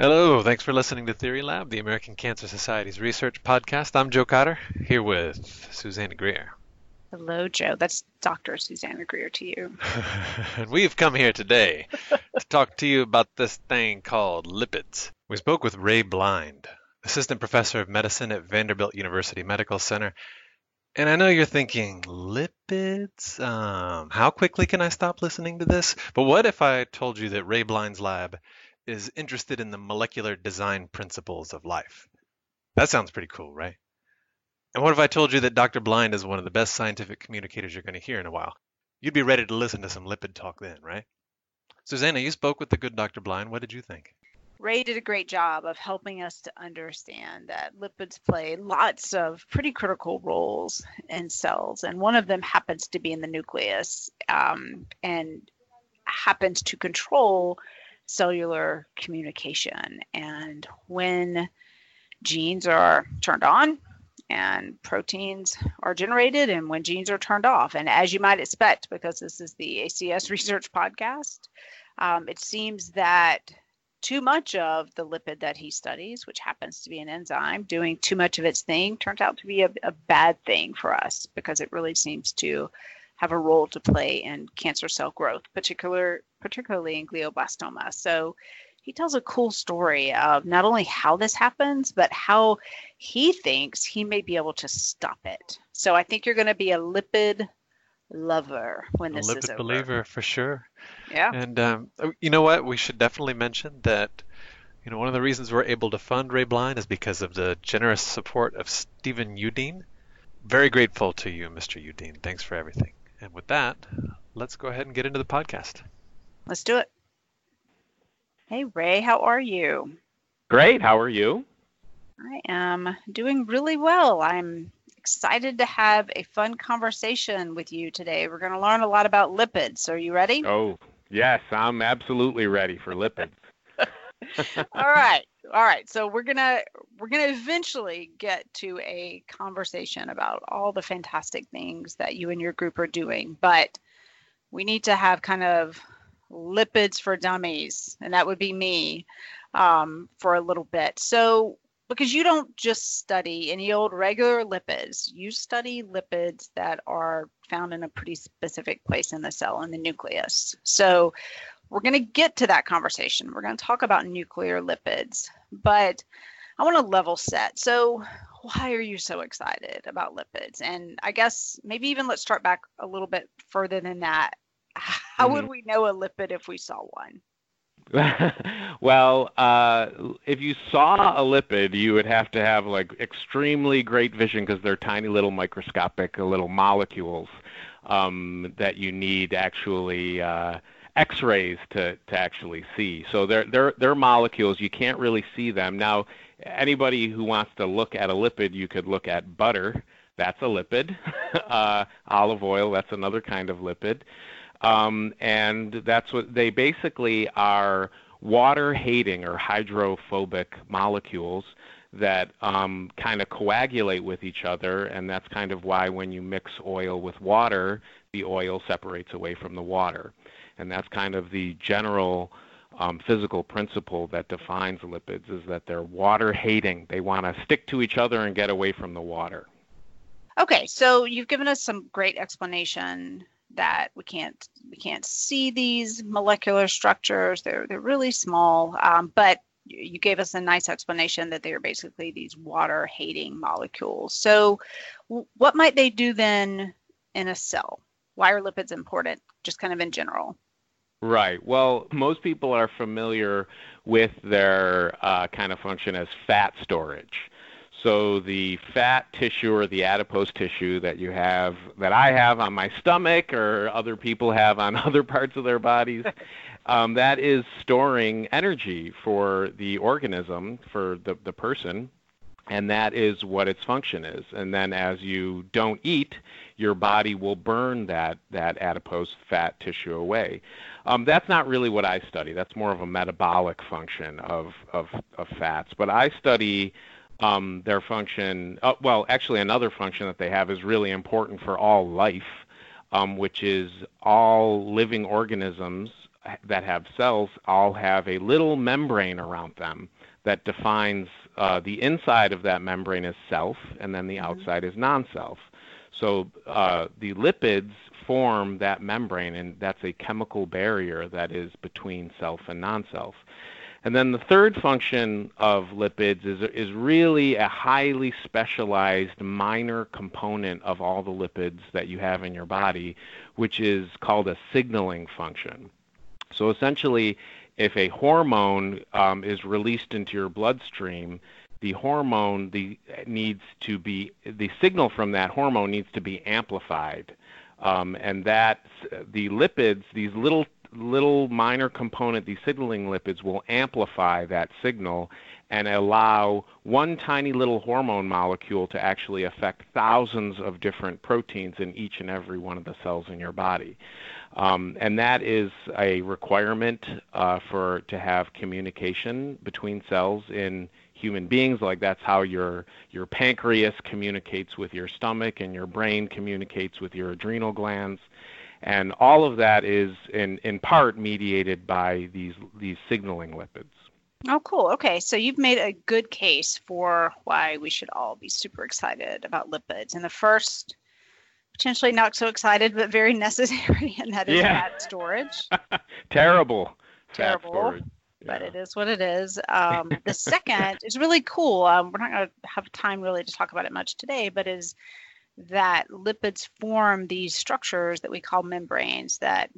Hello, thanks for listening to Theory Lab, the American Cancer Society's research podcast. I'm Joe Cotter, here with Susanna Greer. Hello, Joe. That's Dr. Susanna Greer to you. and we've come here today to talk to you about this thing called lipids. We spoke with Ray Blind, assistant professor of medicine at Vanderbilt University Medical Center. And I know you're thinking, lipids? Um, how quickly can I stop listening to this? But what if I told you that Ray Blind's lab is interested in the molecular design principles of life. That sounds pretty cool, right? And what if I told you that Dr. Blind is one of the best scientific communicators you're going to hear in a while? You'd be ready to listen to some lipid talk then, right? Susanna, you spoke with the good Dr. Blind. What did you think? Ray did a great job of helping us to understand that lipids play lots of pretty critical roles in cells, and one of them happens to be in the nucleus um, and happens to control cellular communication. And when genes are turned on and proteins are generated, and when genes are turned off, and as you might expect, because this is the ACS research podcast, um, it seems that too much of the lipid that he studies, which happens to be an enzyme, doing too much of its thing turns out to be a, a bad thing for us because it really seems to have a role to play in cancer cell growth, particular, particularly in glioblastoma. So he tells a cool story of not only how this happens, but how he thinks he may be able to stop it. So I think you're going to be a lipid lover when this a lipid is over. believer for sure. Yeah. And um, oh, you know what? We should definitely mention that. You know, one of the reasons we're able to fund Ray Blind is because of the generous support of Stephen Udine. Very grateful to you, Mr. Udine. Thanks for everything. And with that, let's go ahead and get into the podcast. Let's do it. Hey, Ray, how are you? Great. How are you? I am doing really well. I'm excited to have a fun conversation with you today. We're going to learn a lot about lipids. Are you ready? Oh, yes, I'm absolutely ready for lipids. all right all right so we're gonna we're gonna eventually get to a conversation about all the fantastic things that you and your group are doing but we need to have kind of lipids for dummies and that would be me um, for a little bit. So because you don't just study any old regular lipids you study lipids that are found in a pretty specific place in the cell in the nucleus. So we're going to get to that conversation. We're going to talk about nuclear lipids, but I want to level set. So, why are you so excited about lipids? And I guess maybe even let's start back a little bit further than that. How mm-hmm. would we know a lipid if we saw one? well, uh, if you saw a lipid, you would have to have like extremely great vision because they're tiny little microscopic little molecules um, that you need actually. Uh, X-rays to, to actually see. So they're, they're, they're molecules. You can't really see them. Now, anybody who wants to look at a lipid, you could look at butter. That's a lipid. uh, olive oil, that's another kind of lipid. Um, and that's what they basically are water hating or hydrophobic molecules that um, kind of coagulate with each other, and that's kind of why when you mix oil with water, the oil separates away from the water and that's kind of the general um, physical principle that defines lipids is that they're water hating. They want to stick to each other and get away from the water. Okay, so you've given us some great explanation that we can't we can't see these molecular structures. They're they're really small, um, but you gave us a nice explanation that they're basically these water hating molecules. So, what might they do then in a cell? Why are lipids important, just kind of in general? Right. Well, most people are familiar with their uh, kind of function as fat storage. So the fat tissue or the adipose tissue that you have, that I have on my stomach or other people have on other parts of their bodies, um, that is storing energy for the organism, for the, the person, and that is what its function is. And then as you don't eat, your body will burn that, that adipose fat tissue away. Um, that's not really what I study. That's more of a metabolic function of, of, of fats. But I study um, their function. Uh, well, actually, another function that they have is really important for all life, um, which is all living organisms that have cells all have a little membrane around them that defines uh, the inside of that membrane as self, and then the mm-hmm. outside is non-self. So uh, the lipids form that membrane, and that's a chemical barrier that is between self and non-self. And then the third function of lipids is, is really a highly specialized minor component of all the lipids that you have in your body, which is called a signaling function. So essentially, if a hormone um, is released into your bloodstream, the hormone the, needs to be the signal from that hormone needs to be amplified, um, and that the lipids, these little little minor component, these signaling lipids, will amplify that signal and allow one tiny little hormone molecule to actually affect thousands of different proteins in each and every one of the cells in your body. Um, and that is a requirement uh, for to have communication between cells in human beings. Like that's how your your pancreas communicates with your stomach, and your brain communicates with your adrenal glands. And all of that is in, in part mediated by these these signaling lipids. Oh, cool. Okay, so you've made a good case for why we should all be super excited about lipids. And the first, potentially not so excited, but very necessary, and that is yeah. fat storage. Terrible. Terrible. But it is what it is. Um, the second is really cool. Um, we're not going to have time really to talk about it much today, but is that lipids form these structures that we call membranes that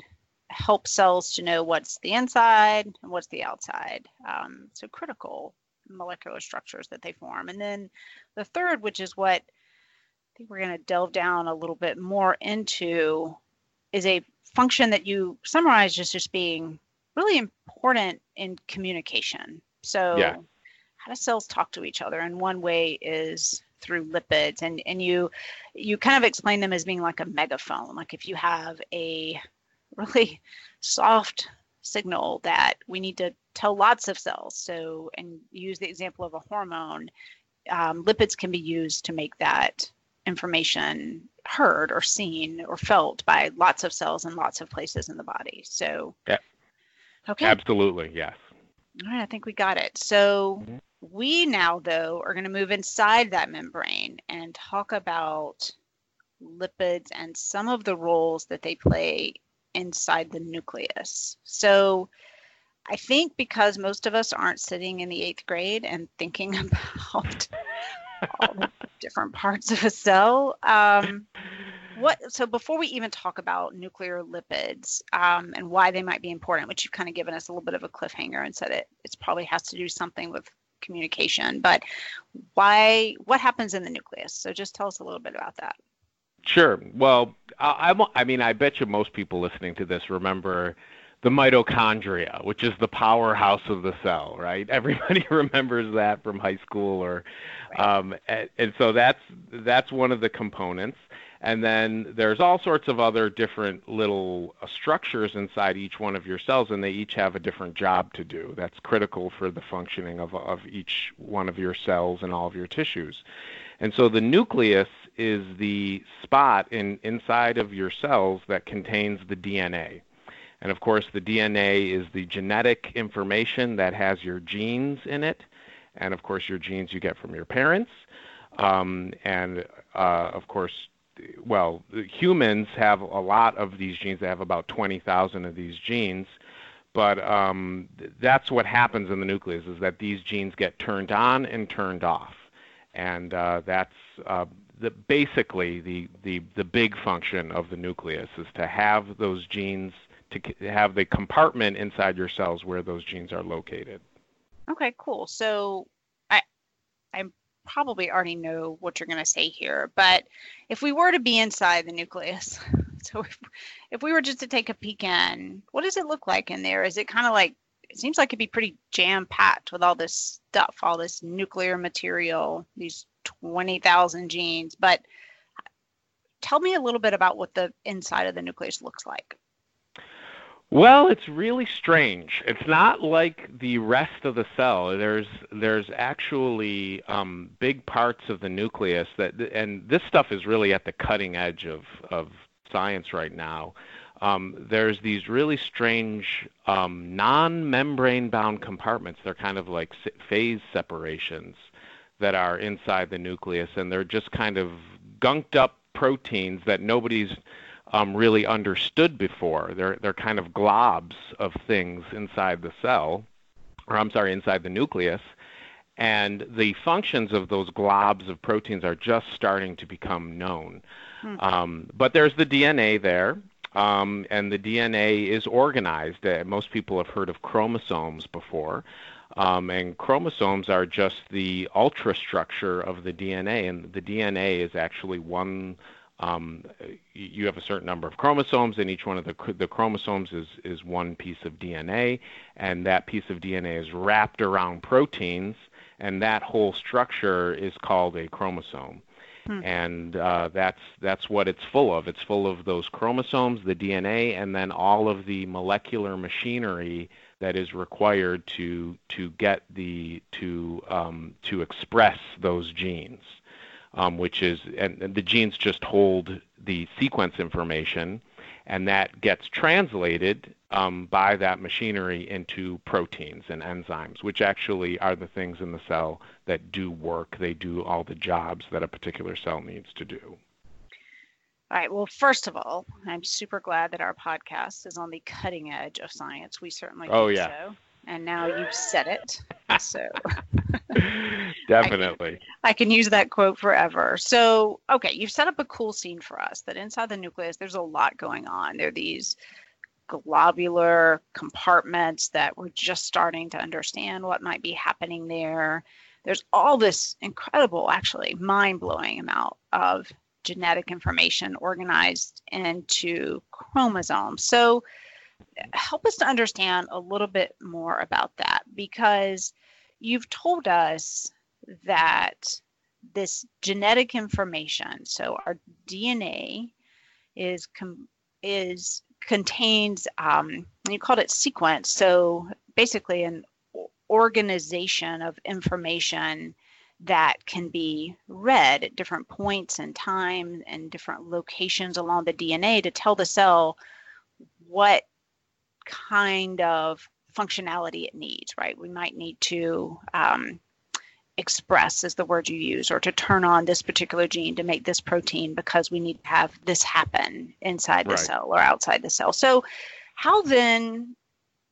help cells to know what's the inside and what's the outside. Um, so critical molecular structures that they form. And then the third, which is what I think we're going to delve down a little bit more into, is a function that you summarize as just being really important in communication. So yeah. how do cells talk to each other? And one way is through lipids and and you you kind of explain them as being like a megaphone like if you have a really soft signal that we need to tell lots of cells so and use the example of a hormone um, lipids can be used to make that information heard or seen or felt by lots of cells in lots of places in the body. So yeah. Okay. Absolutely yes. All right i think we got it. So mm-hmm. We now, though, are going to move inside that membrane and talk about lipids and some of the roles that they play inside the nucleus. So, I think because most of us aren't sitting in the eighth grade and thinking about all the different parts of a cell, um, what? So before we even talk about nuclear lipids um, and why they might be important, which you've kind of given us a little bit of a cliffhanger and said it, it probably has to do something with communication. But why? What happens in the nucleus? So just tell us a little bit about that. Sure. Well, I, I mean, I bet you most people listening to this remember the mitochondria, which is the powerhouse of the cell, right? Everybody remembers that from high school, or um, and, and so that's that's one of the components. And then there's all sorts of other different little uh, structures inside each one of your cells, and they each have a different job to do. That's critical for the functioning of, of each one of your cells and all of your tissues. And so the nucleus is the spot in, inside of your cells that contains the DNA. And of course, the DNA is the genetic information that has your genes in it. And of course, your genes you get from your parents. Um, and uh, of course, well, humans have a lot of these genes. They have about 20,000 of these genes. But um, that's what happens in the nucleus is that these genes get turned on and turned off. And uh, that's uh, the, basically the, the, the big function of the nucleus is to have those genes, to have the compartment inside your cells where those genes are located. Okay, cool. So I, I'm probably already know what you're going to say here, but if we were to be inside the nucleus, so if, if we were just to take a peek in, what does it look like in there? Is it kind of like, it seems like it'd be pretty jam packed with all this stuff, all this nuclear material, these 20,000 genes, but tell me a little bit about what the inside of the nucleus looks like. Well, it's really strange. It's not like the rest of the cell. There's there's actually um, big parts of the nucleus that, and this stuff is really at the cutting edge of of science right now. um, there's these really strange um, non-membrane bound compartments. They're kind of like phase separations that are inside the nucleus, and they're just kind of gunked up proteins that nobody's um, really understood before. They're they're kind of globs of things inside the cell, or I'm sorry, inside the nucleus, and the functions of those globs of proteins are just starting to become known. Hmm. Um, but there's the DNA there, um, and the DNA is organized. Uh, most people have heard of chromosomes before. Um, and chromosomes are just the ultrastructure of the DNA, and the DNA is actually one um, you have a certain number of chromosomes, and each one of the, the chromosomes is, is one piece of DNA, and that piece of DNA is wrapped around proteins, and that whole structure is called a chromosome. Hmm. And uh, that's that's what it's full of. It's full of those chromosomes, the DNA, and then all of the molecular machinery that is required to to get the to um, to express those genes um, which is, and, and the genes just hold the sequence information, and that gets translated um, by that machinery into proteins and enzymes, which actually are the things in the cell that do work. They do all the jobs that a particular cell needs to do. All right. Well, first of all, I'm super glad that our podcast is on the cutting edge of science. We certainly oh yeah. So and now you've said it. So definitely. I, I, can use that quote forever. So, okay, you've set up a cool scene for us that inside the nucleus there's a lot going on. There are these globular compartments that we're just starting to understand what might be happening there. There's all this incredible, actually mind-blowing amount of genetic information organized into chromosomes. So, help us to understand a little bit more about that because you've told us that this genetic information, so our DNA is com- is contains um, you called it sequence. So basically, an organization of information that can be read at different points in time and different locations along the DNA to tell the cell what kind of functionality it needs, right? We might need to um, express, is the word you use, or to turn on this particular gene to make this protein because we need to have this happen inside the right. cell or outside the cell. So, how then?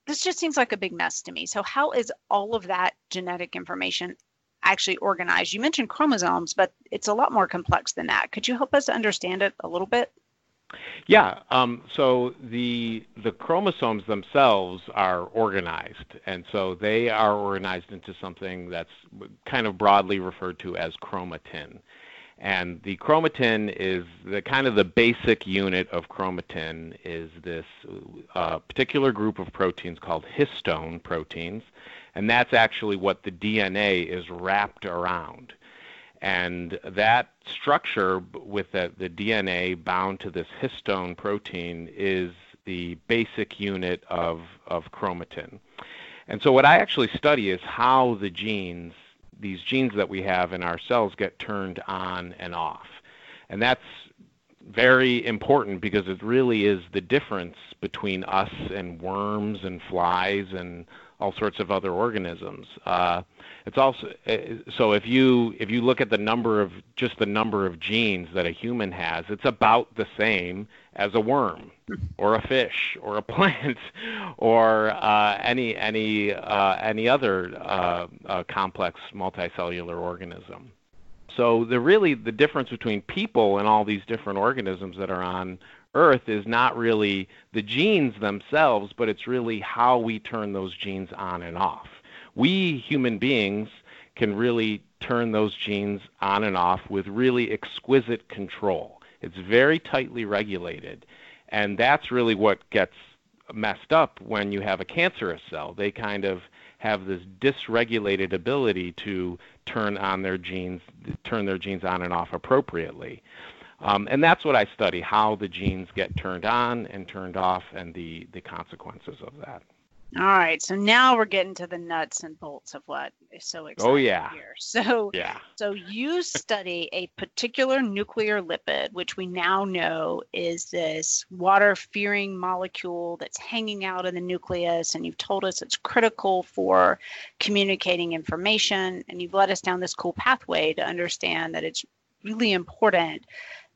This just seems like a big mess to me. So, how is all of that genetic information actually organized? You mentioned chromosomes, but it's a lot more complex than that. Could you help us understand it a little bit? Yeah. Um, so the the chromosomes themselves are organized, and so they are organized into something that's kind of broadly referred to as chromatin. And the chromatin is the kind of the basic unit of chromatin is this uh, particular group of proteins called histone proteins, and that's actually what the DNA is wrapped around. And that structure with the, the DNA bound to this histone protein is the basic unit of, of chromatin. And so what I actually study is how the genes, these genes that we have in our cells, get turned on and off. And that's very important because it really is the difference between us and worms and flies and all sorts of other organisms. Uh, it's also uh, so if you if you look at the number of just the number of genes that a human has, it's about the same as a worm or a fish or a plant or uh, any any uh, any other uh, uh, complex multicellular organism. So the really the difference between people and all these different organisms that are on Earth is not really the genes themselves, but it's really how we turn those genes on and off. We human beings can really turn those genes on and off with really exquisite control. It's very tightly regulated. And that's really what gets messed up when you have a cancerous cell. They kind of have this dysregulated ability to turn on their genes, turn their genes on and off appropriately. Um, and that's what I study, how the genes get turned on and turned off and the, the consequences of that. All right, so now we're getting to the nuts and bolts of what is so exciting Oh, yeah. here. So, Yeah. so you study a particular nuclear lipid, which we now know is this water-fearing molecule that's hanging out in the nucleus, and you've told us it's critical for communicating information, and you've led us down this cool pathway to understand that it's really important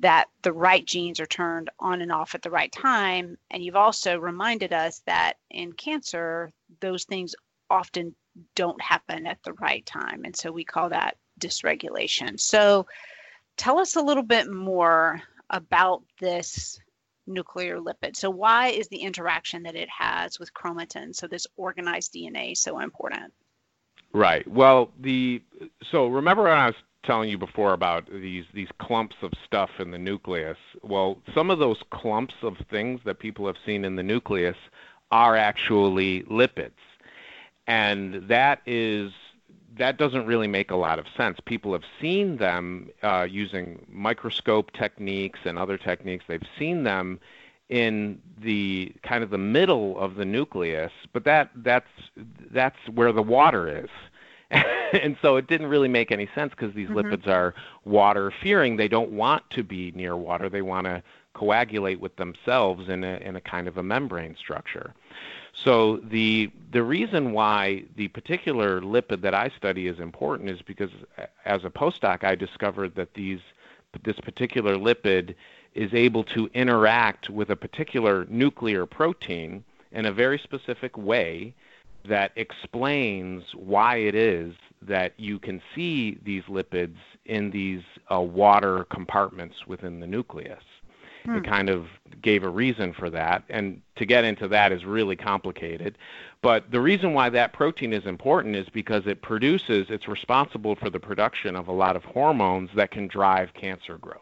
that the right genes are turned on and off at the right time. And you've also reminded us that in cancer, those things often don't happen at the right time. And so we call that dysregulation. So tell us a little bit more about this nuclear lipid. So, why is the interaction that it has with chromatin, so this organized DNA, so important? Right. Well, the so remember when I was telling you before about these these clumps of stuff in the nucleus. Well, some of those clumps of things that people have seen in the nucleus are actually lipids. And that is that doesn't really make a lot of sense. People have seen them uh, using microscope techniques and other techniques. They've seen them in the kind of the middle of the nucleus, but that that's that's where the water is. and so it didn't really make any sense because these Mhm. lipids are water fearing. They don't want to be near water. They want to coagulate with themselves in a in a kind of a membrane structure. So the the reason why the particular lipid that I study is important is because as a postdoc I discovered that these this particular lipid is able to interact with a particular nuclear protein in a very specific way that explains why it is that you can see these lipids in these uh, water compartments within the nucleus. Hmm. It kind of gave a reason for that, and to get into that is really complicated. But the reason why that protein is important is because it produces, it's responsible for the production of a lot of hormones that can drive cancer growth.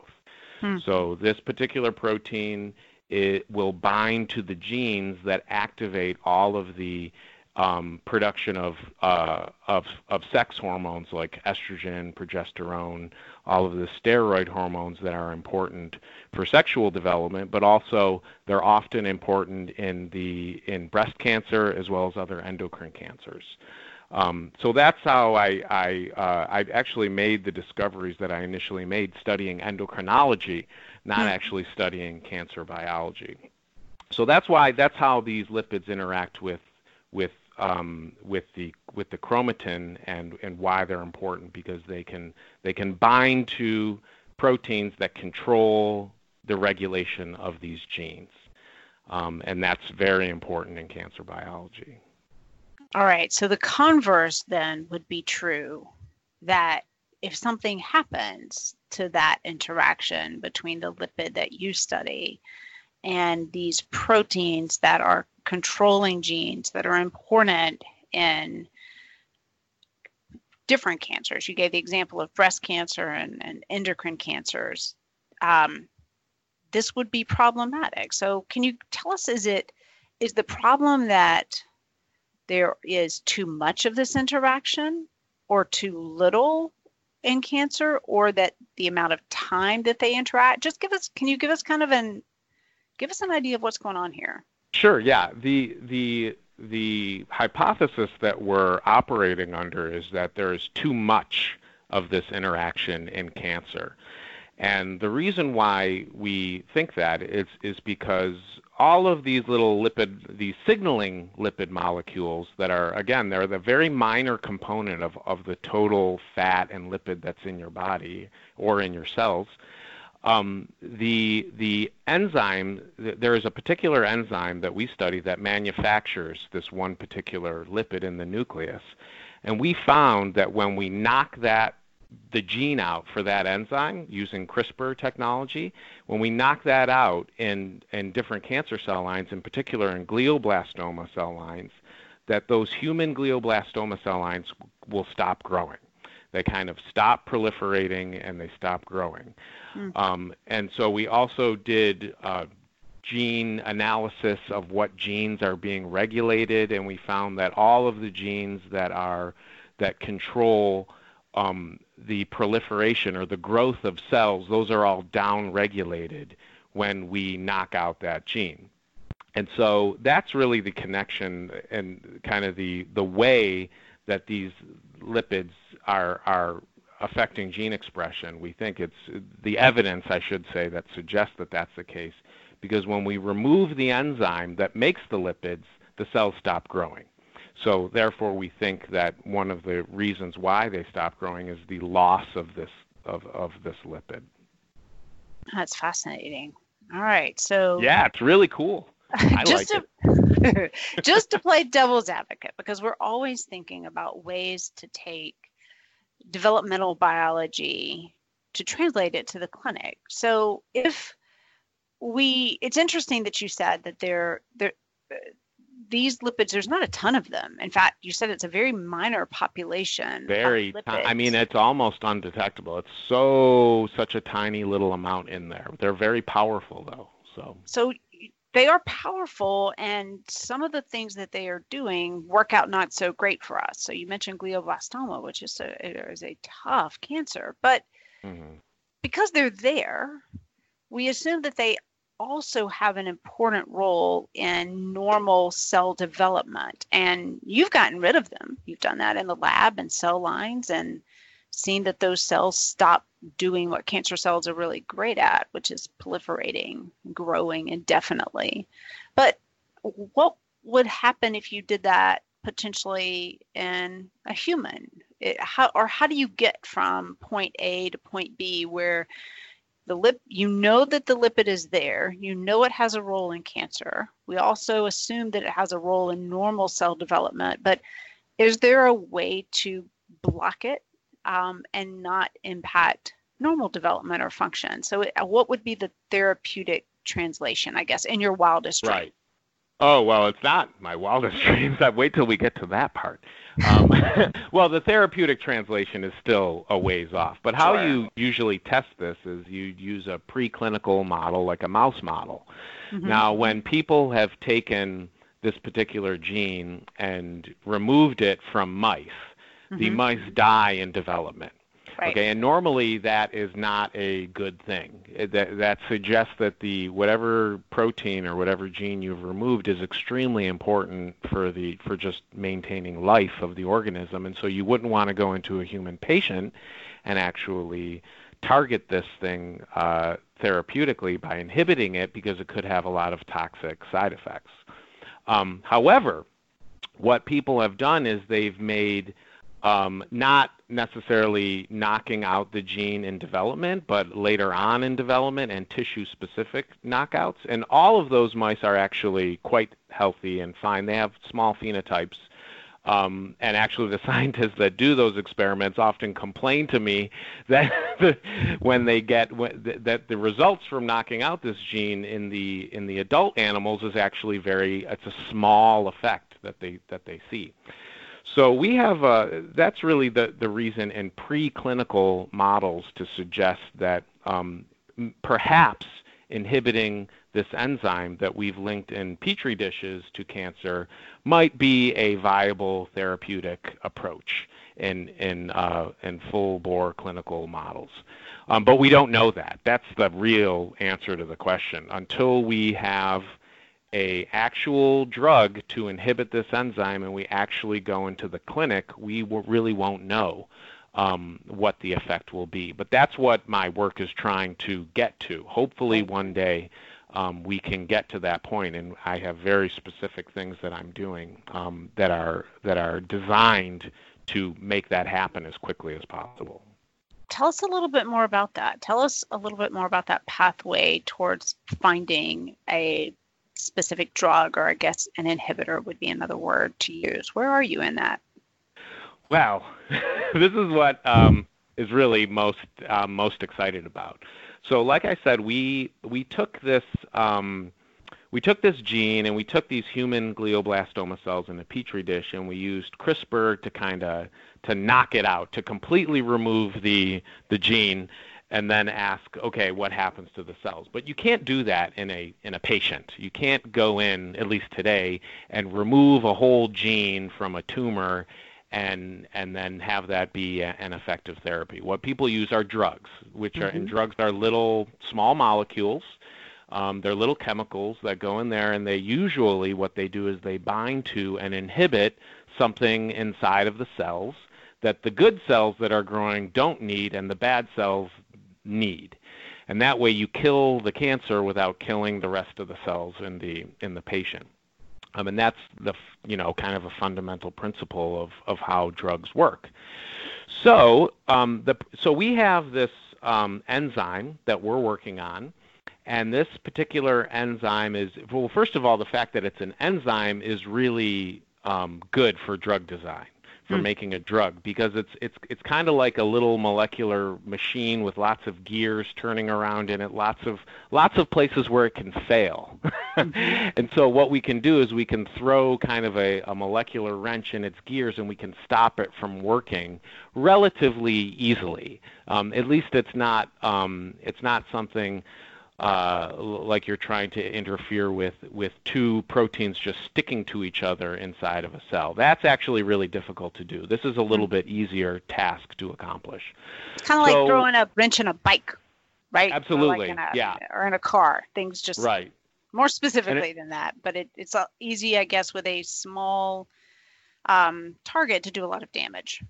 Hmm. So this particular protein it will bind to the genes that activate all of the um, production of, uh, of of sex hormones like estrogen, progesterone, all of the steroid hormones that are important for sexual development, but also they're often important in the in breast cancer as well as other endocrine cancers. Um, so that's how I I, uh, I actually made the discoveries that I initially made studying endocrinology, not Hmm. actually studying cancer biology. So that's why that's how these lipids interact with with um, with the with the chromatin and and why they're important because they can they can bind to proteins that control the regulation of these genes, um, and that's very important in cancer biology. All right. So the converse then would be true that if something happens to that interaction between the lipid that you study and these proteins that are controlling genes that are important in different cancers, you gave the example of breast cancer and, and endocrine cancers. Um, this would be problematic. So, can you tell us? Is it is the problem that there is too much of this interaction or too little in cancer or that the amount of time that they interact just give us can you give us kind of an give us an idea of what's going on here Sure. Yeah. The the the hypothesis that we're operating under is that there is too much of this interaction in cancer. And the reason why we think that is is because all of these little lipid these signaling lipid molecules that are again they're the very minor component of, of the total fat and lipid that's in your body or in your cells um, the the enzyme th- there is a particular enzyme that we study that manufactures this one particular lipid in the nucleus. And we found that when we knock that the gene out for that enzyme using CRISPR technology when we knock that out in in different cancer cell lines in particular in glioblastoma cell lines that those human glioblastoma cell lines will stop growing they kind of stop proliferating and they stop growing Mm. um, and so we also did uh, gene analysis of what genes are being regulated, and we found that all of the genes that are that control um, the proliferation or the growth of cells, those are all downregulated when we knock out that gene. and so that's really the connection and kind of the the way that these lipids are are affecting gene expression. We think it's the evidence, I should say, that suggests that that's the case, because when we remove the enzyme that makes the lipids, the cells stop growing. So therefore, we think that one of the reasons why they stop growing is the loss of this of, of this lipid. That's fascinating. All right, so yeah, it's really cool. Just to, just to play devil's advocate, because we're always thinking about ways to take developmental biology to translate it to the clinic. So if we, it's interesting that you said that there, there, uh, these lipids, there's not a ton of them. In fact, you said it's a very minor population. Very, I mean, it's almost undetectable. It's so such a tiny little amount in there. They're very powerful, though. So, so they are powerful, and some of the things that they are doing work out not so great for us. So you mentioned glioblastoma, which is a is a tough cancer, but mm-hmm. because they're there, we assume that they also have an important role in normal cell development. And you've gotten rid of them. You've done that in the lab and cell lines and seen that those cells stop doing what cancer cells are really great at, which is proliferating, growing indefinitely. But what would happen if you did that potentially in a human? It, how, or how do you get from point A to point B where the lip you know that the lipid is there you know it has a role in cancer we also assume that it has a role in normal cell development but is there a way to block it um, and not impact normal development or function so uh, what would be the therapeutic translation i guess in your wildest dream right Oh well, it's not my wildest dreams. I wait till we get to that part. Um, well, the therapeutic translation is still a ways off. But how sure. you usually test this is you use a preclinical model, like a mouse model. Mm-hmm. Now, when people have taken this particular gene and removed it from mice, mm-hmm. the mice die in development. Right. Okay, and normally that is not a good thing. That that suggests that the whatever protein or whatever gene you've removed is extremely important for the for just maintaining life of the organism, and so you wouldn't want to go into a human patient and actually target this thing uh, therapeutically by inhibiting it because it could have a lot of toxic side effects. Um, however, what people have done is they've made um, not necessarily knocking out the gene in development, but later on in development and tissue specific knockouts. And all of those mice are actually quite healthy and fine. They have small phenotypes. Um, and actually, the scientists that do those experiments often complain to me that when they get that the results from knocking out this gene in the in the adult animals is actually very it's a small effect that they that they see. So we have uh, that's really the the reason in preclinical models to suggest that um, perhaps inhibiting this enzyme that we've linked in petri dishes to cancer might be a viable therapeutic approach in in uh, in full bore clinical models. Um, but we don't know that. That's the real answer to the question. Until we have a actual drug to inhibit this enzyme and we actually go into the clinic, we will, really won't know um, what the effect will be. But that's what my work is trying to get to. Hopefully, one day um, we can get to that point, and I have very specific things that I'm doing um, that are that are designed to make that happen as quickly as possible. Tell us a little bit more about that. Tell us a little bit more about that pathway towards finding a specific drug, or I guess an inhibitor would be another word to use. Where are you in that? Well, this is what um, is really most uh, most excited about. So, like I said, we we took this um, we took this gene and we took these human glioblastoma cells in a petri dish and we used CRISPR to kind of to knock it out, to completely remove the the gene and then ask, okay, what happens to the cells? But you can't do that in a in a patient. You can't go in, at least today, and remove a whole gene from a tumor and and then have that be an effective therapy. What people use are drugs, which are mm-hmm. and drugs are little small molecules Um, they're little chemicals that go in there, and they usually what they do is they bind to and inhibit something inside of the cells that the good cells that are growing don't need and the bad cells need. And that way you kill the cancer without killing the rest of the cells in the in the patient. Um, and that's the you know kind of a fundamental principle of, of how drugs work. So um, the so we have this um, enzyme that we're working on, and this particular enzyme is well first of all the fact that it's an enzyme is really um, good for drug design for mm. making a drug because it's it's it's kind of like a little molecular machine with lots of gears turning around in it, lots of lots of places where it can fail. Mm-hmm. and so what we can do is we can throw kind of a, a molecular wrench in its gears and we can stop it from working relatively easily. Um, at least it's not um, it's not something uh, like you're trying to interfere with, with two proteins just sticking to each other inside of a cell. That's actually really difficult to do. This is a little hmm. bit easier task to accomplish. It's kind of so, like throwing a wrench in a bike, right? Absolutely. Or like a, yeah. Or in a car. Things just right. More specifically it, than that, but it, it's easy, I guess, with a small um, target to do a lot of damage.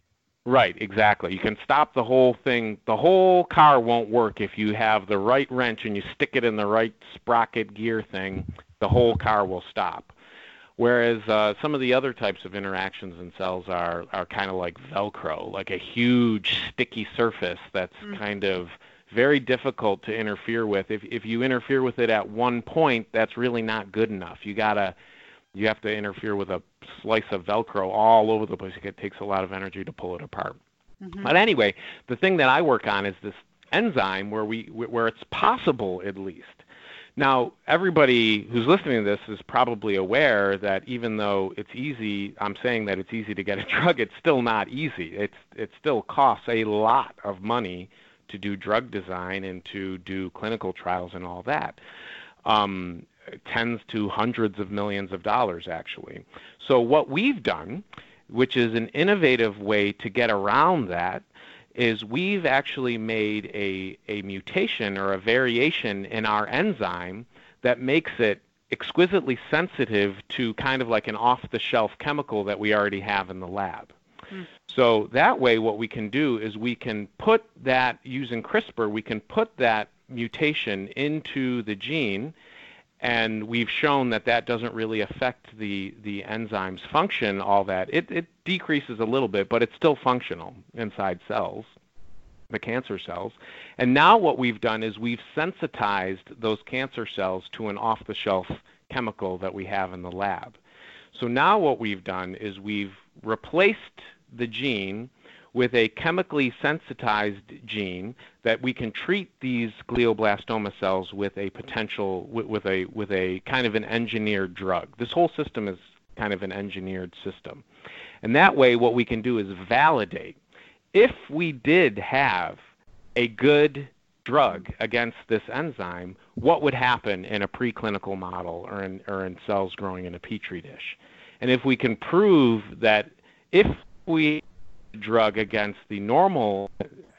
Right, exactly. You can stop the whole thing. The whole car won't work if you have the right wrench and you stick it in the right sprocket gear thing. The whole car will stop. Whereas uh, some of the other types of interactions in cells are are kind of like Velcro, like a huge sticky surface that's mm-hmm. kind of very difficult to interfere with. If if you interfere with it at one point, that's really not good enough. You gotta you have to interfere with a slice of Velcro all over the place. It takes a lot of energy to pull it apart. Mm-hmm. But anyway, the thing that I work on is this enzyme where we where it's possible at least. Now, everybody who's listening to this is probably aware that even though it's easy, I'm saying that it's easy to get a drug, it's still not easy. It's it still costs a lot of money to do drug design and to do clinical trials and all that. Um, tens to hundreds of millions of dollars, actually. So, what we've done, which is an innovative way to get around that, is we've actually made a, a mutation or a variation in our enzyme that makes it exquisitely sensitive to kind of like an off the shelf chemical that we already have in the lab. Hmm. So that way, what we can do is we can put that, using CRISPR, we can put that mutation into the gene and we've shown that that doesn't really affect the, the enzyme's function all that. It, it decreases a little bit, but it's still functional inside cells, the cancer cells. And now what we've done is we've sensitized those cancer cells to an off-the-shelf chemical that we have in the lab. So now what we've done is we've replaced the gene with a chemically sensitized gene that we can treat these glioblastoma cells with a potential with, with a with a kind of an engineered drug. This whole system is kind of an engineered system. And that way what we can do is validate if we did have a good drug against this enzyme, what would happen in a preclinical model or in, or in cells growing in a petri dish? And if we can prove that if we drug against the normal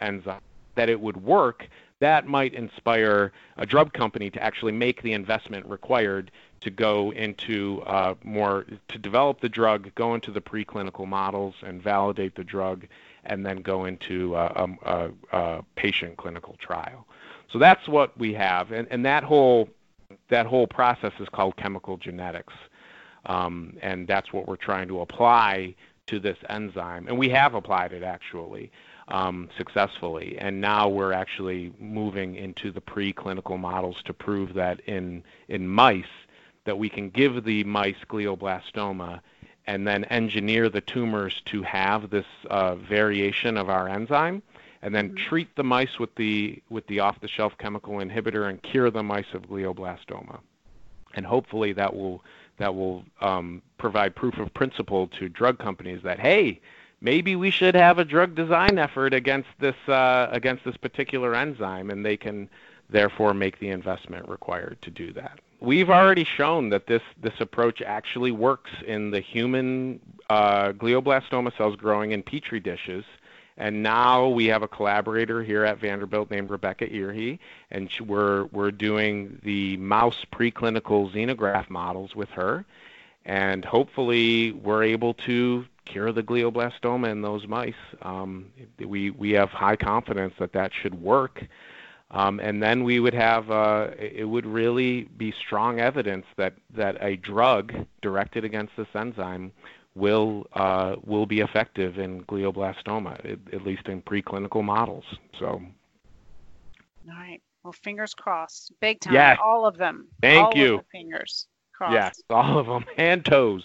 enzyme, that it would work, that might inspire a drug company to actually make the investment required to go into uh, more to develop the drug, go into the preclinical models and validate the drug, and then go into uh, a, a, a, patient clinical trial. So that's what we have, and, and that whole that whole process is called chemical genetics, um, and that's what we're trying to apply to this enzyme, and we have applied it actually um, successfully. And now we're actually moving into the preclinical models to prove that in in mice that we can give the mice glioblastoma and then engineer the tumors to have this uh, variation of our enzyme and then mm-hmm. treat the mice with the with the off-the-shelf chemical inhibitor and cure the mice of glioblastoma. And hopefully that will that will um, provide proof of principle to drug companies that hey, maybe we should have a drug design effort against this uh, against this particular enzyme, and they can therefore make the investment required to do that. We've already shown that this this approach actually works in the human uh, glioblastoma cells growing in petri dishes, And now we have a collaborator here at Vanderbilt named Rebecca Ihrie, and we're we're doing the mouse preclinical xenograft models with her, and hopefully we're able to cure the glioblastoma in those mice. Um, we we have high confidence that that should work. Um, and then we would have uh, it would really be strong evidence that that a drug directed against this enzyme will uh, will be effective in glioblastoma, at, least in preclinical models. So. All right. Well, fingers crossed. Big time. Yes. All of them. Thank all you. Of fingers crossed. Yes, all of them. And toes.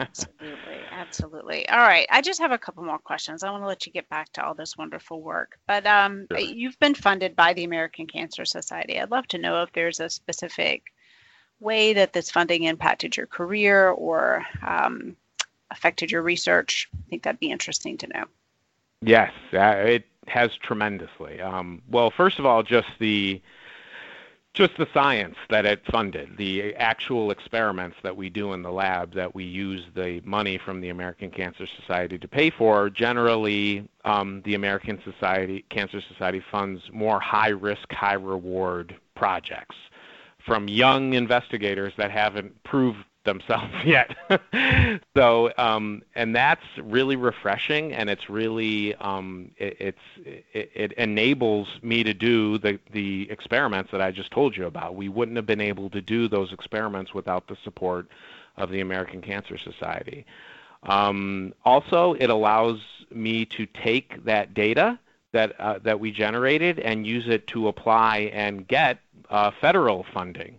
absolutely. Absolutely. All right. I just have a couple more questions. I want to let you get back to all this wonderful work. But um, sure. you've been funded by the American Cancer Society. I'd love to know if there's a specific way that this funding impacted your career or um, affected your research? I think that'd be interesting to know. Yes, it has tremendously. Um, well, first of all, just the just the science that it funded, the actual experiments that we do in the lab that we use the money from the American Cancer Society to pay for. Generally, um, the American Society Cancer Society funds more high risk, high reward projects from young investigators that haven't proved themselves yet. so, um, and that's really refreshing, and it's really um, it, it's it, it, enables me to do the the experiments that I just told you about. We wouldn't have been able to do those experiments without the support of the American Cancer Society. Um, also, it allows me to take that data that uh, that we generated and use it to apply and get uh, federal funding.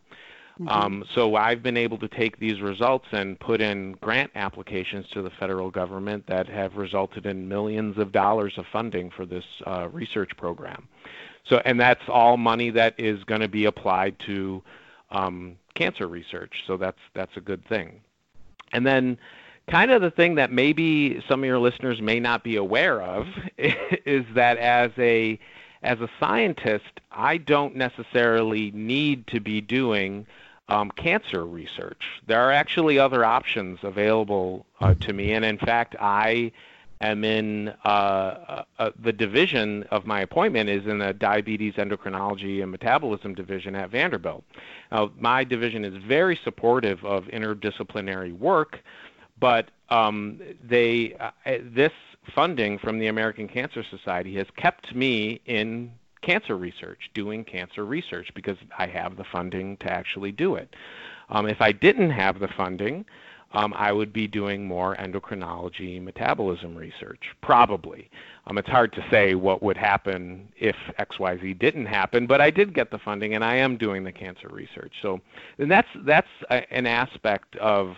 Mm-hmm. Um, so I've been able to take these results and put in grant applications to the federal government that have resulted in millions of dollars of funding for this uh, research program. So, and that's all money that is going to be applied to um, cancer research. So that's that's a good thing. And then, kind of the thing that maybe some of your listeners may not be aware of is that as a as a scientist, I don't necessarily need to be doing um, cancer research. There are actually other options available uh, to me, and in fact, I am in uh, uh, uh, the division of my appointment is in the diabetes endocrinology and metabolism division at Vanderbilt. Now, my division is very supportive of interdisciplinary work, but um, they uh, this funding from the American Cancer Society has kept me in cancer research, doing cancer research, because I have the funding to actually do it. Um, if I didn't have the funding, um, I would be doing more endocrinology metabolism research, probably. Um, it's hard to say what would happen if XYZ didn't happen, but I did get the funding and I am doing the cancer research. So, and that's that's a, an aspect of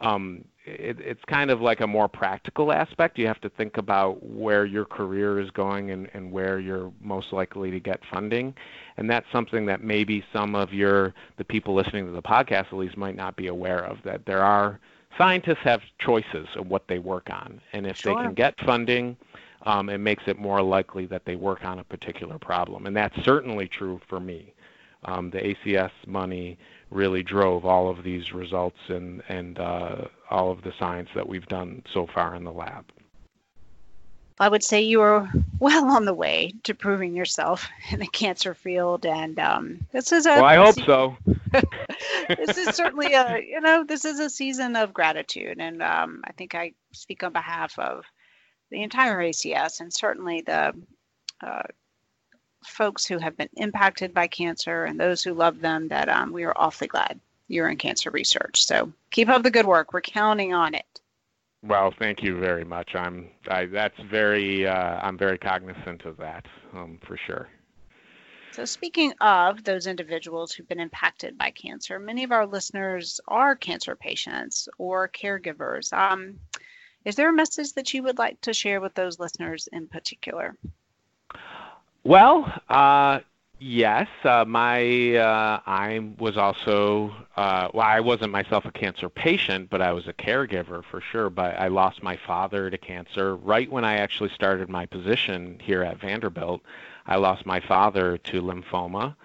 um, it, it's kind of like a more practical aspect. You have to think about where your career is going and, and where you're most likely to get funding. And that's something that maybe some of your the people listening to the podcast at least might not be aware of, that there are scientists have choices of what they work on. And if sure. they can get funding, um, it makes it more likely that they work on a particular problem. And that's certainly true for me. Um, the ACS money really drove all of these results and, and uh, all of the science that we've done so far in the lab. I would say you are well on the way to proving yourself in the cancer field, and um, this is a. Well, I hope so. this is certainly a you know this is a season of gratitude, and um, I think I speak on behalf of the entire ACS and certainly the uh, folks who have been impacted by cancer and those who love them that um, we are awfully glad you're in cancer research. So keep up the good work. We're counting on it. Well, thank you very much. I'm I, that's very uh, I'm very cognizant of that um, for sure. So speaking of those individuals who've been impacted by cancer, many of our listeners are cancer patients or caregivers. Um, is there a message that you would like to share with those listeners in particular? Well, uh, yes. Uh, my uh, I was also uh, well. I wasn't myself a cancer patient, but I was a caregiver for sure. But I lost my father to cancer right when I actually started my position here at Vanderbilt. I lost my father to lymphoma,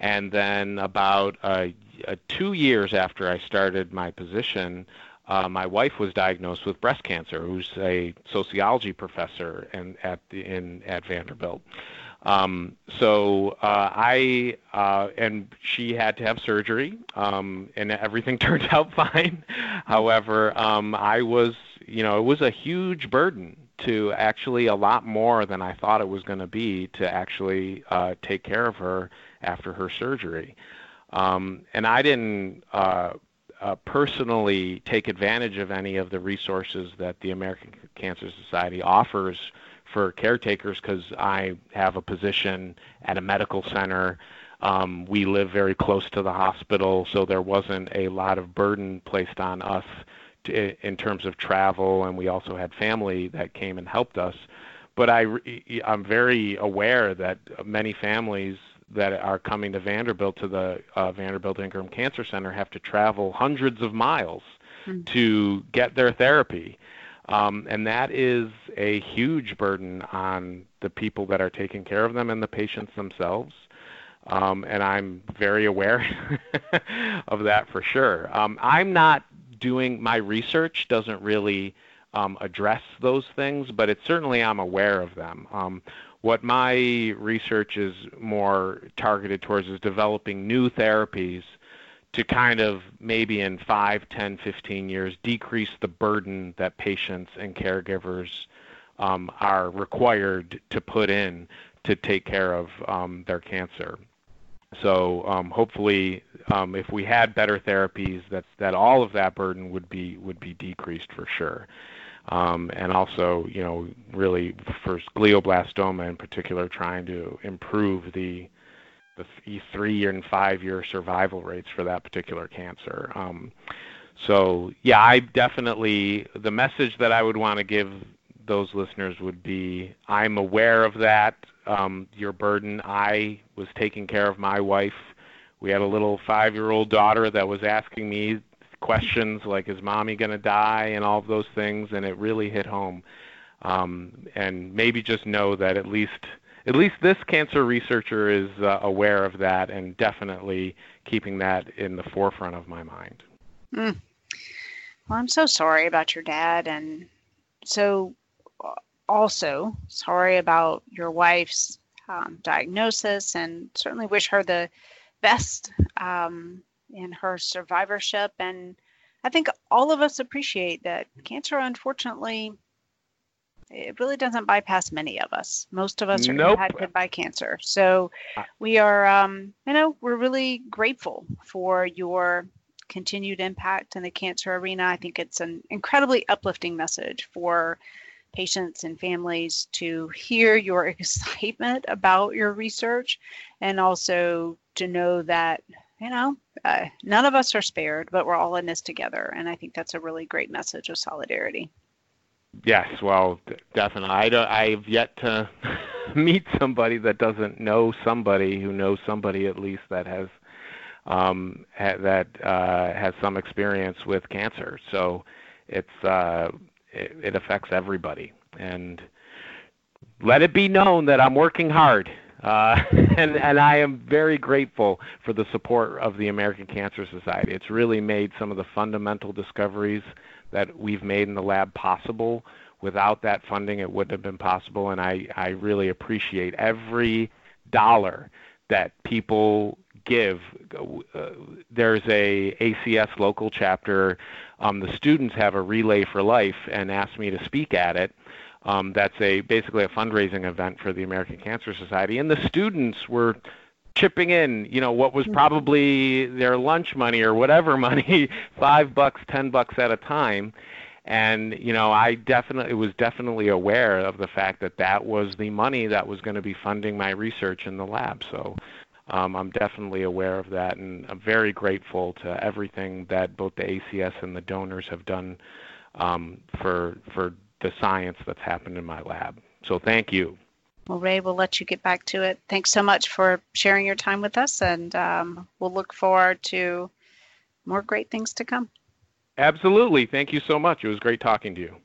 and then about uh, uh, two years after I started my position, uh, my wife was diagnosed with breast cancer, who's a sociology professor in, at the, in at Vanderbilt. Um, so uh, I uh, and she had to have surgery, um, and everything turned out fine. However, um, I was, you know, it was a huge burden to actually a lot more than I thought it was going to be to actually uh, take care of her after her surgery. Um, and I didn't uh, uh, personally take advantage of any of the resources that the American Cancer Society offers for caretakers because I have a position at a medical center. Um, we live very close to the hospital, so there wasn't a lot of burden placed on us to, in terms of travel, and we also had family that came and helped us. But I, I'm very aware that many families that are coming to Vanderbilt to the uh, Vanderbilt Ingram Cancer Center have to travel hundreds of miles mm-hmm. to get their therapy. Um, and that is a huge burden on the people that are taking care of them and the patients themselves. Um, and I'm very aware of that for sure. Um, I'm not doing my research doesn't really um, address those things, but it certainly I'm aware of them. Um, what my research is more targeted towards is developing new therapies to kind of maybe in 5, 10, 15 years decrease the burden that patients and caregivers um, are required to put in to take care of um, their cancer. So um, hopefully, um, if we had better therapies, that that all of that burden would be would be decreased for sure. Um, and also, you know, really for glioblastoma in particular, trying to improve the the three and five year survival rates for that particular cancer. Um, so yeah, I definitely the message that I would want to give those listeners would be I'm aware of that um, your burden. I was taking care of my wife. We had a little five year old daughter that was asking me questions like is mommy going to die and all of those things and it really hit home um, and maybe just know that at least at least this cancer researcher is uh, aware of that and definitely keeping that in the forefront of my mind. Mm. Well, I'm so sorry about your dad, and so uh, also sorry about your wife's um, diagnosis, and certainly wish her the best um, in her survivorship. And I think all of us appreciate that cancer, unfortunately, it really doesn't bypass many of us. Most of us are nope. impacted by cancer. So we are, um, you know, we're really grateful for your continued impact in the cancer arena. I think it's an incredibly uplifting message for patients and families to hear your excitement about your research and also to know that, you know, uh, none of us are spared, but we're all in this together. And I think that's a really great message of solidarity. Yes, well, definitely. I don't, I've yet to meet somebody that doesn't know somebody who knows somebody at least that has um, ha- that uh, has some experience with cancer. So it's uh, it, it affects everybody, and let it be known that I'm working hard. Uh, and, and I am very grateful for the support of the American Cancer Society. It's really made some of the fundamental discoveries that we've made in the lab possible. Without that funding, it wouldn't have been possible, and I, I really appreciate every dollar that people give. Uh, there's a ACS local chapter. Um, the students have a Relay for Life and asked me to speak at it. Um, that's a basically a fundraising event for the American Cancer Society, and the students were chipping in, you know, what was mm-hmm. probably their lunch money or whatever money, five bucks, ten bucks at a time. And you know, I definitely was definitely aware of the fact that that was the money that was going to be funding my research in the lab. So um, I'm definitely aware of that, and I'm very grateful to everything that both the ACS and the donors have done um, for for the science that's happened in my lab. So thank you. Well, Ray, we'll let you get back to it. Thanks so much for sharing your time with us, and um, we'll look forward to more great things to come. Absolutely. Thank you so much. It was great talking to you.